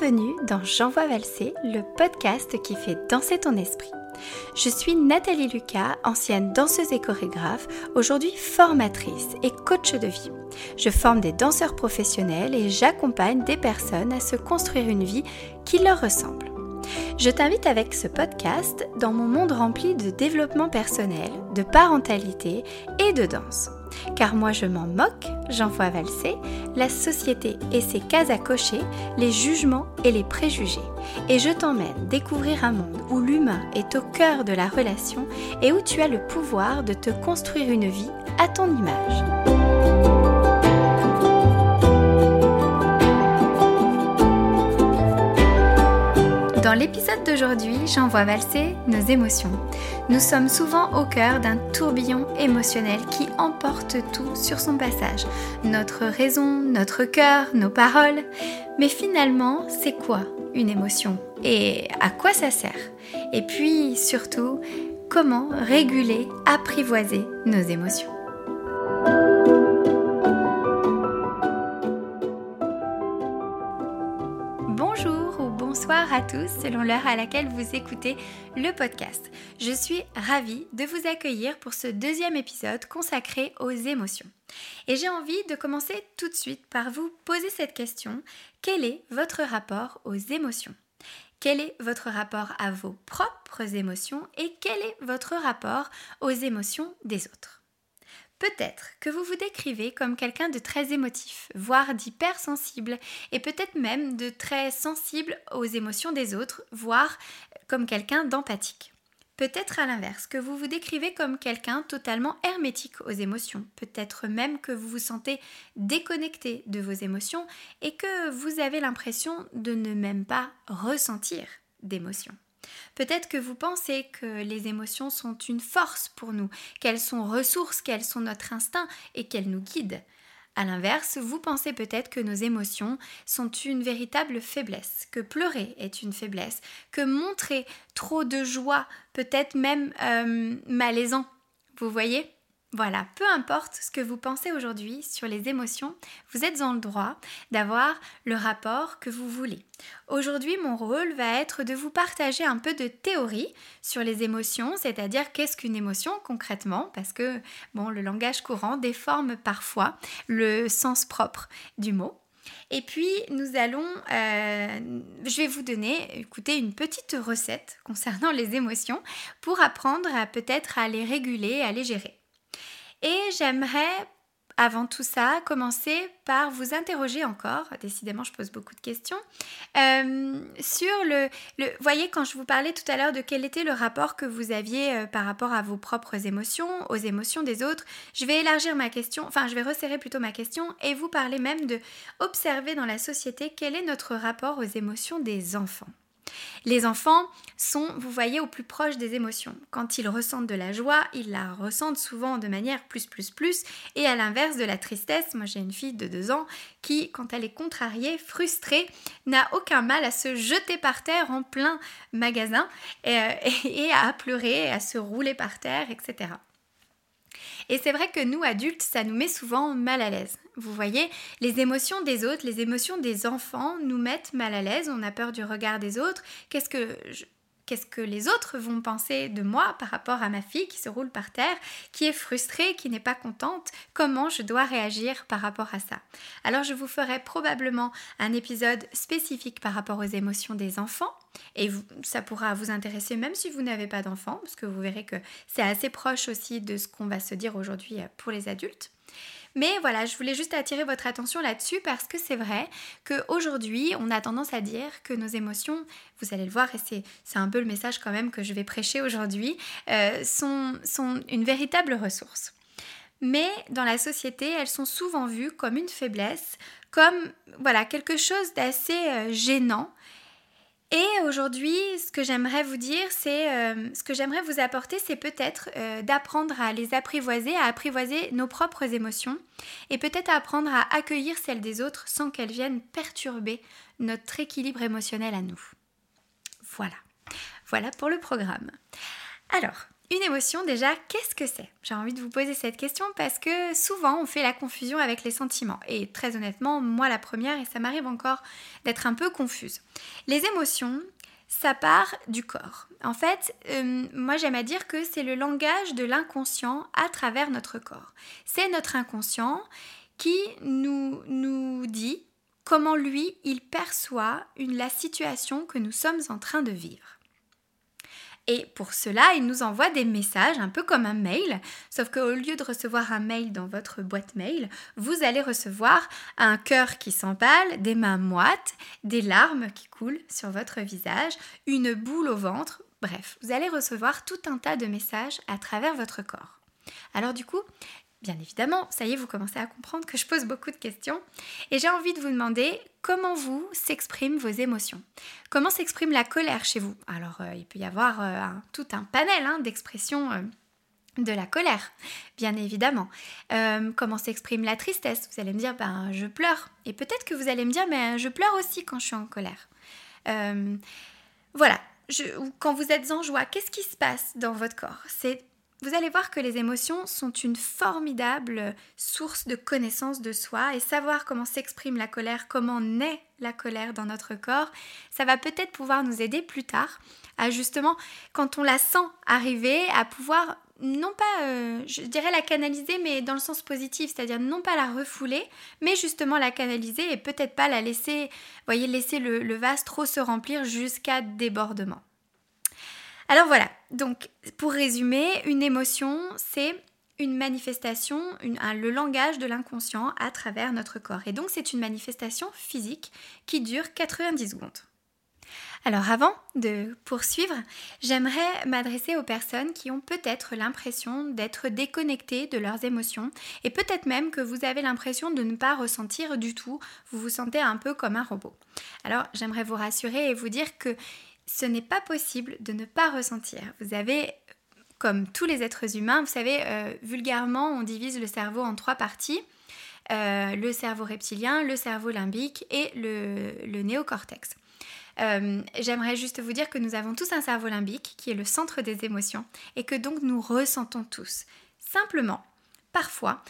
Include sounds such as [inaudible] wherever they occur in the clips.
Bienvenue dans J'envoie valser, le podcast qui fait danser ton esprit. Je suis Nathalie Lucas, ancienne danseuse et chorégraphe, aujourd'hui formatrice et coach de vie. Je forme des danseurs professionnels et j'accompagne des personnes à se construire une vie qui leur ressemble. Je t'invite avec ce podcast dans mon monde rempli de développement personnel, de parentalité et de danse. Car moi je m'en moque, j'envoie valser, la société et ses cases à cocher, les jugements et les préjugés. Et je t'emmène découvrir un monde où l'humain est au cœur de la relation et où tu as le pouvoir de te construire une vie à ton image. Dans l'épisode d'aujourd'hui, j'envoie valser nos émotions. Nous sommes souvent au cœur d'un tourbillon émotionnel qui emporte tout sur son passage. Notre raison, notre cœur, nos paroles. Mais finalement, c'est quoi une émotion? Et à quoi ça sert? Et puis, surtout, comment réguler, apprivoiser nos émotions? À tous selon l'heure à laquelle vous écoutez le podcast. Je suis ravie de vous accueillir pour ce deuxième épisode consacré aux émotions. Et j'ai envie de commencer tout de suite par vous poser cette question. Quel est votre rapport aux émotions? Quel est votre rapport à vos propres émotions et quel est votre rapport aux émotions des autres? Peut-être que vous vous décrivez comme quelqu'un de très émotif, voire d'hypersensible, et peut-être même de très sensible aux émotions des autres, voire comme quelqu'un d'empathique. Peut-être à l'inverse, que vous vous décrivez comme quelqu'un totalement hermétique aux émotions, peut-être même que vous vous sentez déconnecté de vos émotions et que vous avez l'impression de ne même pas ressentir d'émotions. Peut-être que vous pensez que les émotions sont une force pour nous, qu'elles sont ressources, qu'elles sont notre instinct et qu'elles nous guident. A l'inverse, vous pensez peut-être que nos émotions sont une véritable faiblesse, que pleurer est une faiblesse, que montrer trop de joie peut être même euh, malaisant. Vous voyez? Voilà, peu importe ce que vous pensez aujourd'hui sur les émotions, vous êtes en droit d'avoir le rapport que vous voulez. Aujourd'hui, mon rôle va être de vous partager un peu de théorie sur les émotions, c'est-à-dire qu'est-ce qu'une émotion concrètement, parce que bon, le langage courant déforme parfois le sens propre du mot. Et puis, nous allons, euh, je vais vous donner, écoutez, une petite recette concernant les émotions pour apprendre peut-être à les réguler, à les gérer. Et j'aimerais avant tout ça, commencer par vous interroger encore, décidément je pose beaucoup de questions, euh, sur le, le... Voyez, quand je vous parlais tout à l'heure de quel était le rapport que vous aviez euh, par rapport à vos propres émotions, aux émotions des autres, je vais élargir ma question, enfin je vais resserrer plutôt ma question et vous parler même de observer dans la société quel est notre rapport aux émotions des enfants. Les enfants sont, vous voyez, au plus proche des émotions. Quand ils ressentent de la joie, ils la ressentent souvent de manière plus plus plus. Et à l'inverse de la tristesse, moi j'ai une fille de deux ans qui, quand elle est contrariée, frustrée, n'a aucun mal à se jeter par terre en plein magasin et, euh, [laughs] et à pleurer, à se rouler par terre, etc. Et c'est vrai que nous, adultes, ça nous met souvent mal à l'aise. Vous voyez, les émotions des autres, les émotions des enfants nous mettent mal à l'aise, on a peur du regard des autres. Qu'est-ce que qu'est-ce que les autres vont penser de moi par rapport à ma fille qui se roule par terre, qui est frustrée, qui n'est pas contente, comment je dois réagir par rapport à ça? Alors je vous ferai probablement un épisode spécifique par rapport aux émotions des enfants et ça pourra vous intéresser même si vous n'avez pas d'enfants parce que vous verrez que c'est assez proche aussi de ce qu'on va se dire aujourd'hui pour les adultes. Mais voilà, je voulais juste attirer votre attention là-dessus parce que c'est vrai qu'aujourd'hui, on a tendance à dire que nos émotions, vous allez le voir, et c'est un peu le message quand même que je vais prêcher aujourd'hui, euh, sont, sont une véritable ressource. Mais dans la société, elles sont souvent vues comme une faiblesse, comme voilà quelque chose d'assez euh, gênant et aujourd'hui, ce que j'aimerais vous dire, c'est euh, ce que j'aimerais vous apporter, c'est peut-être euh, d'apprendre à les apprivoiser, à apprivoiser nos propres émotions et peut-être apprendre à accueillir celles des autres sans qu'elles viennent perturber notre équilibre émotionnel à nous. Voilà. Voilà pour le programme. Alors, une émotion, déjà, qu'est-ce que c'est? J'ai envie de vous poser cette question parce que souvent on fait la confusion avec les sentiments. Et très honnêtement, moi la première, et ça m'arrive encore d'être un peu confuse. Les émotions, ça part du corps. En fait, euh, moi j'aime à dire que c'est le langage de l'inconscient à travers notre corps. C'est notre inconscient qui nous, nous dit comment lui, il perçoit la situation que nous sommes en train de vivre. Et pour cela, il nous envoie des messages, un peu comme un mail, sauf qu'au lieu de recevoir un mail dans votre boîte mail, vous allez recevoir un cœur qui s'empale, des mains moites, des larmes qui coulent sur votre visage, une boule au ventre, bref, vous allez recevoir tout un tas de messages à travers votre corps. Alors du coup, Bien évidemment, ça y est, vous commencez à comprendre que je pose beaucoup de questions. Et j'ai envie de vous demander comment vous s'expriment vos émotions. Comment s'exprime la colère chez vous? Alors, euh, il peut y avoir euh, tout un panel hein, d'expressions euh, de la colère, bien évidemment. comment s'exprime la tristesse? Vous allez me dire, ben, je pleure. Et peut-être que vous allez me dire, mais je pleure aussi quand je suis en colère. voilà. quand vous êtes en joie, qu'est-ce qui se passe dans votre corps? Vous allez voir que les émotions sont une formidable source de connaissance de soi et savoir comment s'exprime la colère, comment naît la colère dans notre corps, ça va peut-être pouvoir nous aider plus tard à justement, quand on la sent arriver, à pouvoir non pas, euh, je dirais la canaliser, mais dans le sens positif, c'est-à-dire non pas la refouler, mais justement la canaliser et peut-être pas la laisser, voyez, laisser le vase trop se remplir jusqu'à débordement. Alors voilà, donc pour résumer, une émotion, c'est une manifestation, le langage de l'inconscient à travers notre corps. Et donc c'est une manifestation physique qui dure 90 secondes. Alors avant de poursuivre, j'aimerais m'adresser aux personnes qui ont peut-être l'impression d'être déconnectées de leurs émotions et peut-être même que vous avez l'impression de ne pas ressentir du tout, vous vous sentez un peu comme un robot. Alors j'aimerais vous rassurer et vous dire que ce n'est pas possible de ne pas ressentir. Vous avez, comme tous les êtres humains, vous savez, euh, vulgairement, on divise le cerveau en trois parties. Euh, le cerveau reptilien, le cerveau limbique et le, néocortex. Euh, j'aimerais juste vous dire que nous avons tous un cerveau limbique qui est le centre des émotions et que donc nous ressentons tous. Simplement, parfois,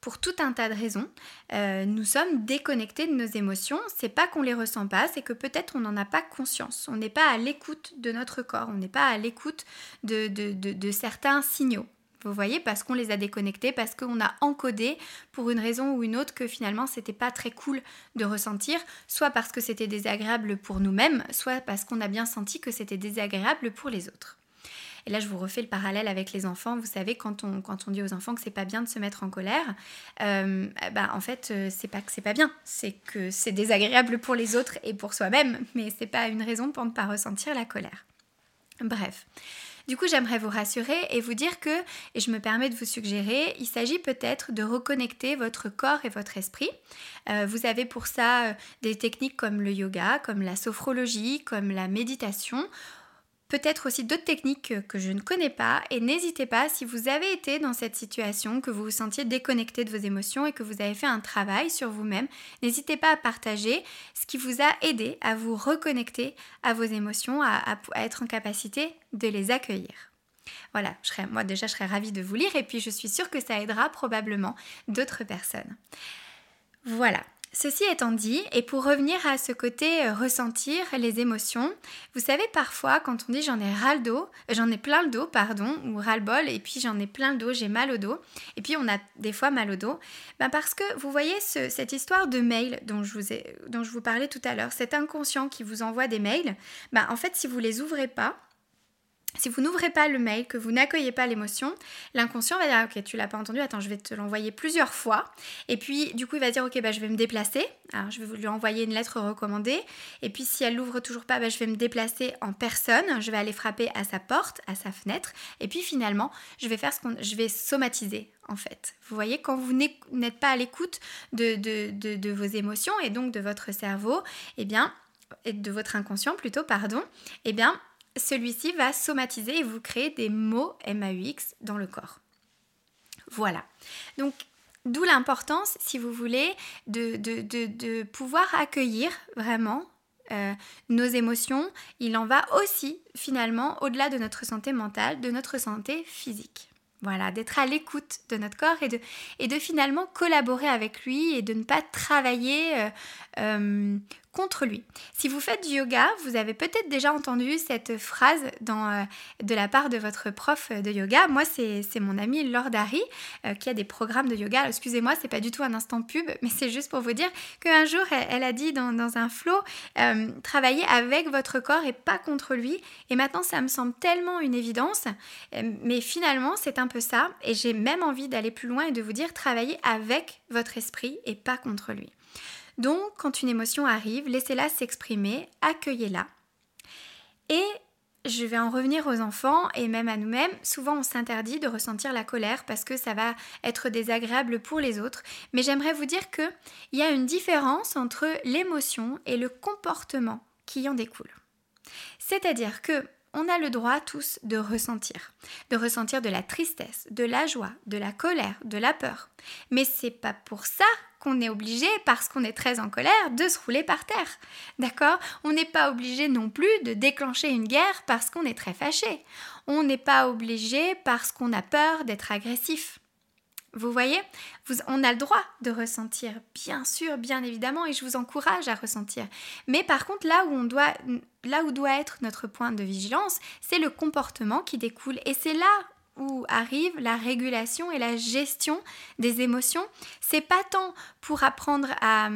pour tout un tas de raisons, euh, nous sommes déconnectés de nos émotions. C'est pas qu'on les ressent pas, c'est que peut-être on n'en a pas conscience. On n'est pas à l'écoute de notre corps, on n'est pas à l'écoute de, de, certains signaux. Vous voyez, parce qu'on les a déconnectés, parce qu'on a encodé pour une raison ou une autre que finalement c'était pas très cool de ressentir, soit parce que c'était désagréable pour nous-mêmes, soit parce qu'on a bien senti que c'était désagréable pour les autres. Et là, je vous refais le parallèle avec les enfants. Vous savez, quand on, quand on dit aux enfants que c'est pas bien de se mettre en colère, euh, bah, en fait, euh, c'est pas que c'est pas bien, c'est que c'est désagréable pour les autres et pour soi-même, mais c'est pas une raison pour ne pas ressentir la colère. Bref. Du coup, j'aimerais vous rassurer et vous dire que, et je me permets de vous suggérer, il s'agit peut-être de reconnecter votre corps et votre esprit. Euh, vous avez pour ça des techniques comme le yoga, comme la sophrologie, comme la méditation peut-être aussi d'autres techniques que je ne connais pas et n'hésitez pas si vous avez été dans cette situation, que vous vous sentiez déconnecté de vos émotions et que vous avez fait un travail sur vous-même, n'hésitez pas à partager ce qui vous a aidé à vous reconnecter à vos émotions, à, être en capacité de les accueillir. Voilà, moi déjà je serais ravie de vous lire et puis je suis sûre que ça aidera probablement d'autres personnes. Voilà, Ceci étant dit, et pour revenir à ce côté euh, ressentir les émotions, vous savez parfois quand on dit j'en ai ras dos, euh, j'en ai plein le dos, pardon, ou ras le bol, et puis j'en ai plein le dos, j'ai mal au dos, et puis on a des fois mal au dos, ben parce que vous voyez cette histoire de mail dont je, vous ai, dont je vous parlais tout à l'heure, cet inconscient qui vous envoie des mails, ben en fait si vous les ouvrez pas, si vous n'ouvrez pas le mail, que vous n'accueillez pas l'émotion, l'inconscient va dire ok tu l'as pas entendu, attends je vais te l'envoyer plusieurs fois. Et puis du coup il va dire ok bah, je vais me déplacer. Alors je vais lui envoyer une lettre recommandée. Et puis si elle l'ouvre toujours pas, bah, je vais me déplacer en personne. Je vais aller frapper à sa porte, à sa fenêtre. Et puis finalement je vais faire ce qu'on, je vais somatiser en fait. Vous voyez quand vous n'êtes pas à l'écoute de, de, vos émotions et donc de votre cerveau, et eh bien et de votre inconscient plutôt, pardon, eh bien celui-ci va somatiser et vous créer des mots MAUX dans le corps. Voilà. Donc, d'où l'importance, si vous voulez, de, pouvoir accueillir vraiment nos émotions, il en va aussi finalement au-delà de notre santé mentale, de notre santé physique. Voilà, d'être à l'écoute de notre corps et de, et de finalement collaborer avec lui et de ne pas travailler euh, euh, contre lui. Si vous faites du yoga, vous avez peut-être déjà entendu cette phrase euh, de la part de votre prof de yoga. Moi, c'est mon amie Laure Dari euh, qui a des programmes de yoga. Excusez-moi, c'est pas du tout un instant pub, [laughs] mais c'est juste pour vous dire qu'un jour, elle, a dit dans, un flow, euh, travaillez avec votre corps et pas contre lui. Et maintenant, ça me semble tellement une évidence, mais finalement, c'est un peu ça. Et j'ai même envie d'aller plus loin et de vous dire, travaillez avec votre esprit et pas contre lui. Donc, quand une émotion arrive, laissez-la s'exprimer, accueillez-la. Et je vais en revenir aux enfants et même à nous-mêmes. Souvent, on s'interdit de ressentir la colère parce que ça va être désagréable pour les autres. Mais j'aimerais vous dire qu'il y a une différence entre l'émotion et le comportement qui en découle. C'est-à-dire que on a le droit tous de ressentir, de ressentir de la tristesse, de la joie, de la colère, de la peur. Mais c'est pas pour ça qu'on est obligé, parce qu'on est très en colère, de se rouler par terre. D'accord? On n'est pas obligé non plus de déclencher une guerre parce qu'on est très fâché. On n'est pas obligé parce qu'on a peur d'être agressif. Vous voyez, on a le droit de ressentir, bien sûr, bien évidemment, et je vous encourage à ressentir. Mais par contre, là où on doit, là où doit être notre point de vigilance, c'est le comportement qui découle, et c'est là arrive la régulation et la gestion des émotions. C'est pas tant pour apprendre à,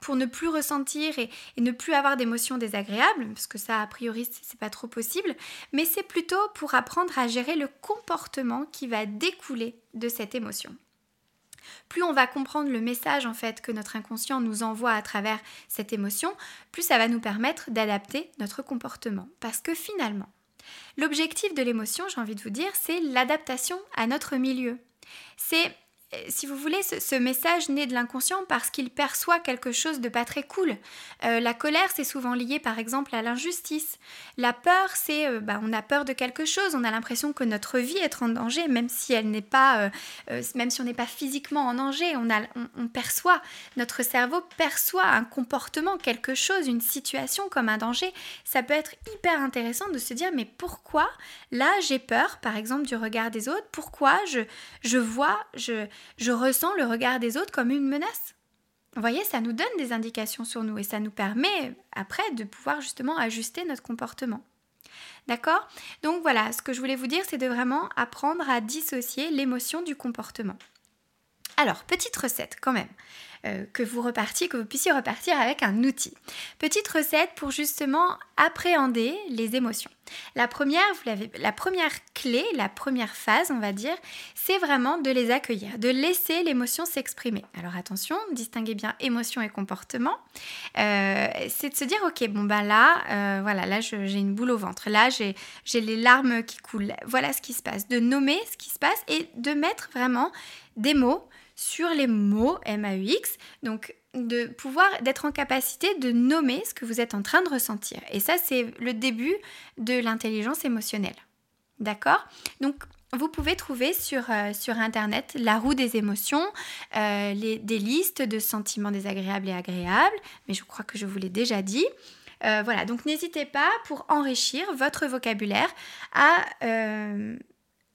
pour ne plus ressentir et, ne plus avoir d'émotions désagréables, parce que ça a priori c'est pas trop possible, mais c'est plutôt pour apprendre à gérer le comportement qui va découler de cette émotion. Plus on va comprendre le message en fait que notre inconscient nous envoie à travers cette émotion, plus ça va nous permettre d'adapter notre comportement. Parce que finalement, L'objectif de l'émotion, j'ai envie de vous dire, c'est l'adaptation à notre milieu. C'est si vous voulez, ce, message naît de l'inconscient parce qu'il perçoit quelque chose de pas très cool. Euh, la colère, c'est souvent lié par exemple à l'injustice. La peur, c'est euh, bah, on a peur de quelque chose, on a l'impression que notre vie est en danger, même si elle n'est pas, même si on n'est pas physiquement en danger, on, a, on, perçoit, notre cerveau perçoit un comportement, quelque chose, une situation comme un danger. Ça peut être hyper intéressant de se dire mais pourquoi là j'ai peur, par exemple du regard des autres, pourquoi je, je vois, je je ressens le regard des autres comme une menace. Vous voyez, ça nous donne des indications sur nous et ça nous permet après de pouvoir justement ajuster notre comportement. D'accord? Donc voilà, ce que je voulais vous dire, c'est de vraiment apprendre à dissocier l'émotion du comportement. Alors, petite recette quand même. Euh, que vous repartiez, que vous puissiez repartir avec un outil. Petite recette pour justement appréhender les émotions. La première, vous la première clé, la première phase, on va dire, c'est vraiment de les accueillir, de laisser l'émotion s'exprimer. Alors attention, distinguez bien émotion et comportement. Euh, c'est de se dire, ok, bon ben là, euh, voilà, là j'ai une boule au ventre, là j'ai les larmes qui coulent, voilà ce qui se passe. De nommer ce qui se passe et de mettre vraiment des mots sur les mots MAUX, donc de pouvoir d'être en capacité de nommer ce que vous êtes en train de ressentir. Et ça, c'est le début de l'intelligence émotionnelle. D'accord? Donc, vous pouvez trouver sur, euh, sur Internet la roue des émotions, euh, les, des listes de sentiments désagréables et agréables, mais je crois que je vous l'ai déjà dit. Euh, voilà, donc n'hésitez pas pour enrichir votre vocabulaire à,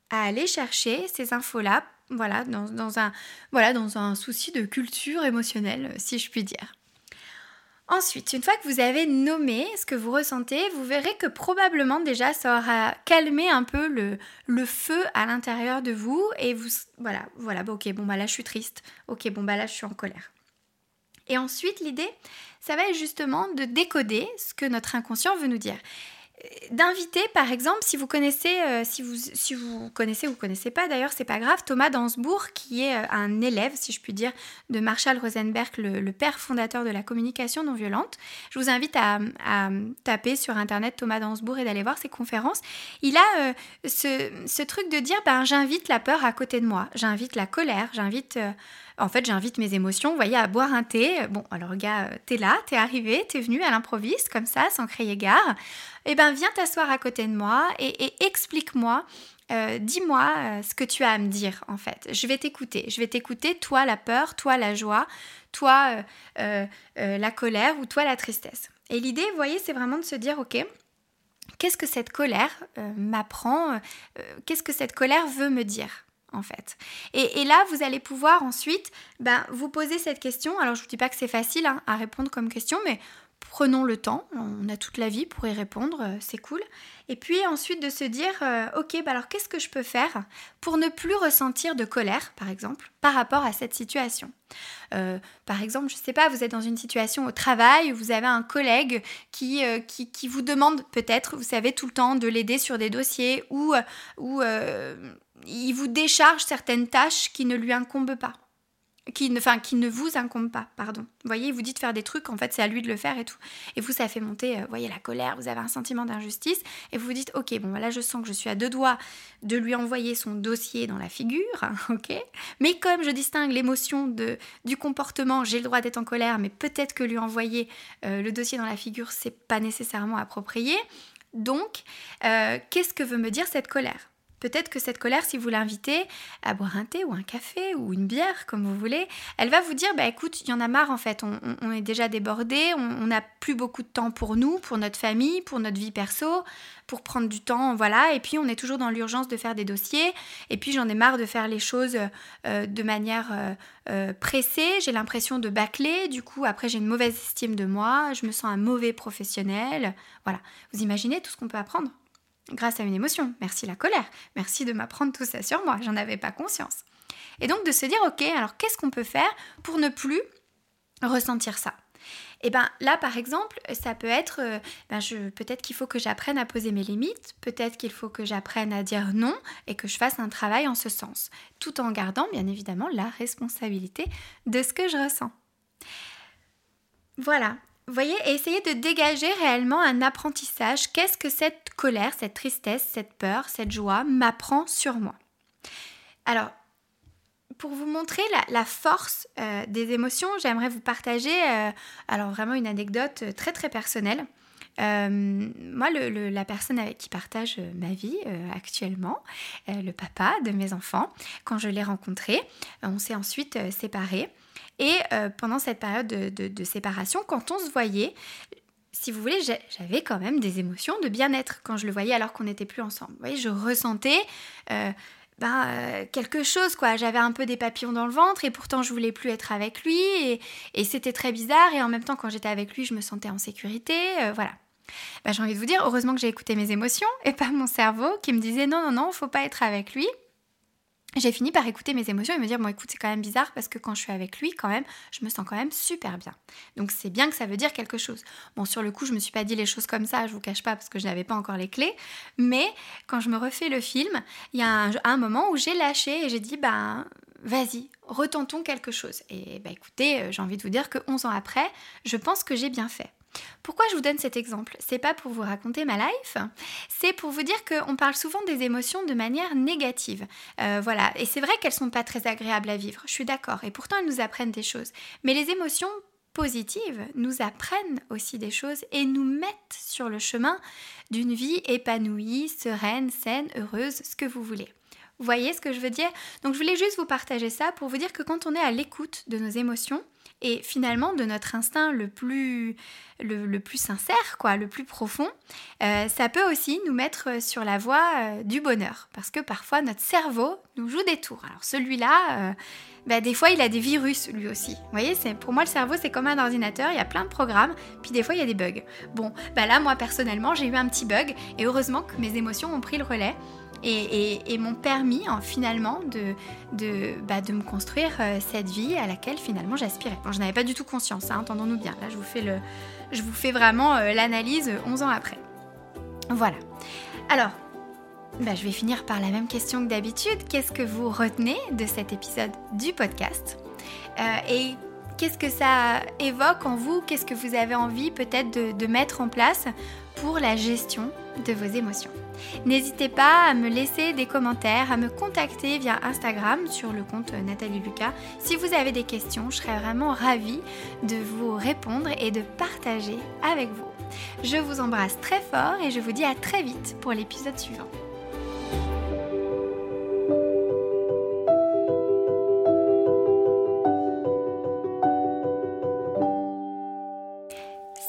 à aller chercher ces infos-là voilà dans, un, souci de culture émotionnelle, si je puis dire. Ensuite, une fois que vous avez nommé ce que vous ressentez, vous verrez que probablement déjà ça aura calmé un peu le, feu à l'intérieur de vous et vous voilà, voilà, bah, ok, bon bah là je suis triste, ok, bon bah là je suis en colère. Et ensuite, l'idée, ça va être justement de décoder ce que notre inconscient veut nous dire d'inviter par exemple si vous connaissez euh, si vous si vous connaissez ou connaissez pas d'ailleurs c'est pas grave Thomas Dansbourg qui est euh, un élève si je puis dire de Marshall Rosenberg le, père fondateur de la communication non violente. Je vous invite à, taper sur internet Thomas Dansbourg et d'aller voir ses conférences. Il a euh, ce, truc de dire ben j'invite la peur à côté de moi j'invite la colère j'invite en fait, j'invite mes émotions, vous voyez, à boire un thé. Bon, alors, gars, t'es là, t'es arrivé, t'es venu à l'improviste, comme ça, sans crier gare. Eh bien, viens t'asseoir à côté de moi et, explique-moi euh, dis-moi euh, ce que tu as à me dire en fait. Je vais t'écouter. Je vais t'écouter, toi la peur, toi la joie, toi euh, la colère ou toi la tristesse. Et l'idée, vous voyez, c'est vraiment de se dire, ok, qu'est-ce que cette colère euh, m'apprend Qu'est-ce que cette colère veut me dire? En fait. Et, là, vous allez pouvoir ensuite ben, vous poser cette question. Alors, je ne vous dis pas que c'est facile hein, à répondre comme question, mais prenons le temps, on a toute la vie pour y répondre, euh, c'est cool. Et puis ensuite de se dire, euh, ok, bah alors qu'est-ce que je peux faire pour ne plus ressentir de colère, par exemple, par rapport à cette situation? Euh, Par exemple, je ne sais pas, vous êtes dans une situation au travail, où vous avez un collègue qui, vous demande peut-être, vous savez, tout le temps de l'aider sur des dossiers ou il vous décharge certaines tâches qui ne lui incombent pas qui ne, enfin, qui ne vous incombe pas, pardon. Vous voyez, vous dites faire des trucs, en fait, c'est à lui de le faire et tout. Et vous, ça fait monter, euh, voyez, la colère, vous avez un sentiment d'injustice, et vous vous dites, ok, bon, là, je sens que je suis à deux doigts de lui envoyer son dossier dans la figure, [laughs] ok Mais comme je distingue l'émotion du comportement, j'ai le droit d'être en colère, mais peut-être que lui envoyer euh, le dossier dans la figure, c'est pas nécessairement approprié. Donc, euh, qu'est-ce que veut me dire cette colère? Peut-être que cette colère, si vous l'invitez à boire un thé ou un café ou une bière, comme vous voulez, elle va vous dire, bah écoute, il y en a marre en fait, on, est déjà débordé, on n'a plus beaucoup de temps pour nous, pour notre famille, pour notre vie perso, pour prendre du temps, voilà, et puis on est toujours dans l'urgence de faire des dossiers, et puis j'en ai marre de faire les choses euh, de manière euh, euh, pressée, j'ai l'impression de bâcler, du coup après j'ai une mauvaise estime de moi, je me sens un mauvais professionnel, voilà. Vous imaginez tout ce qu'on peut apprendre grâce à une émotion. Merci la colère. Merci de m'apprendre tout ça sur moi. J'en avais pas conscience. Et donc de se dire, ok, alors qu'est-ce qu'on peut faire pour ne plus ressentir ça? Et eh bien là, par exemple, ça peut être, euh, ben peut-être qu'il faut que j'apprenne à poser mes limites, peut-être qu'il faut que j'apprenne à dire non et que je fasse un travail en ce sens, tout en gardant bien évidemment la responsabilité de ce que je ressens. Voilà, vous voyez, et essayez de dégager réellement un apprentissage. Qu'est-ce que cette colère, cette tristesse, cette peur, cette joie m'apprend sur moi Alors, pour vous montrer la, force euh, des émotions, j'aimerais vous partager euh, alors vraiment une anecdote très très personnelle. Euh, moi, la personne avec qui partage ma vie actuellement, le papa de mes enfants, quand je l'ai rencontré, on s'est ensuite séparés. Et euh, pendant cette période de, séparation, quand on se voyait, si vous voulez, j'avais quand même des émotions de bien-être quand je le voyais alors qu'on n'était plus ensemble. Vous voyez, je ressentais euh, ben, euh, quelque chose, quoi. J'avais un peu des papillons dans le ventre et pourtant je voulais plus être avec lui et, c'était très bizarre. Et en même temps, quand j'étais avec lui, je me sentais en sécurité. voilà. Ben, j'ai envie de vous dire, heureusement que j'ai écouté mes émotions et pas mon cerveau qui me disait non, non, non, faut pas être avec lui j'ai fini par écouter mes émotions et me dire bon écoute c'est quand même bizarre parce que quand je suis avec lui quand même je me sens quand même super bien. Donc c'est bien que ça veut dire quelque chose. Bon sur le coup je me suis pas dit les choses comme ça je vous cache pas parce que je n'avais pas encore les clés. Mais quand je me refais le film il y a un, moment où j'ai lâché et j'ai dit ben vas-y retentons quelque chose. Et bah écoutez euh, j'ai envie de vous dire que 11 ans après je pense que j'ai bien fait pourquoi je vous donne cet exemple? C'est pas pour vous raconter ma life, c'est pour vous dire qu'on parle souvent des émotions de manière négative. Euh, voilà, et c'est vrai qu'elles sont pas très agréables à vivre, je suis d'accord, et pourtant elles nous apprennent des choses. Mais les émotions positives nous apprennent aussi des choses et nous mettent sur le chemin d'une vie épanouie, sereine, saine, heureuse, ce que vous voulez. Vous voyez ce que je veux dire? Donc je voulais juste vous partager ça pour vous dire que quand on est à l'écoute de nos émotions, et finalement de notre instinct le plus, le, plus sincère, quoi, le plus profond, euh, ça peut aussi nous mettre sur la voie euh, du bonheur. Parce que parfois notre cerveau nous joue des tours. Alors celui-là, euh, bah, des fois il a des virus lui aussi. Vous voyez, c'est, pour moi le cerveau c'est comme un ordinateur, il y a plein de programmes, puis des fois il y a des bugs. Bon, bah là moi personnellement j'ai eu un petit bug et heureusement que mes émotions ont pris le relais et, m'ont permis finalement de, de, bah, de, me construire euh, cette vie à laquelle finalement j'aspirais. Je n'avais pas du tout conscience, hein, entendons-nous bien. Là, je vous fais, le, je vous fais vraiment euh, l'analyse 11 ans après. Voilà. Alors, bah, je vais finir par la même question que d'habitude. Qu'est-ce que vous retenez de cet épisode du podcast? Euh, Et qu'est-ce que ça évoque en vous? Qu'est-ce que vous avez envie peut-être de mettre en place pour la gestion de vos émotions? N'hésitez pas à me laisser des commentaires, à me contacter via Instagram sur le compte Nathalie Lucas. Si vous avez des questions, je serais vraiment ravie de vous répondre et de partager avec vous. Je vous embrasse très fort et je vous dis à très vite pour l'épisode suivant.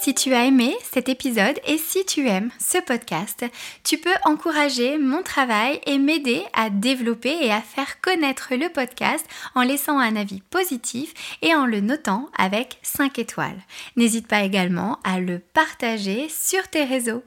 Si tu as aimé cet épisode et si tu aimes ce podcast, tu peux encourager mon travail et m'aider à développer et à faire connaître le podcast en laissant un avis positif et en le notant avec 5 étoiles. N'hésite pas également à le partager sur tes réseaux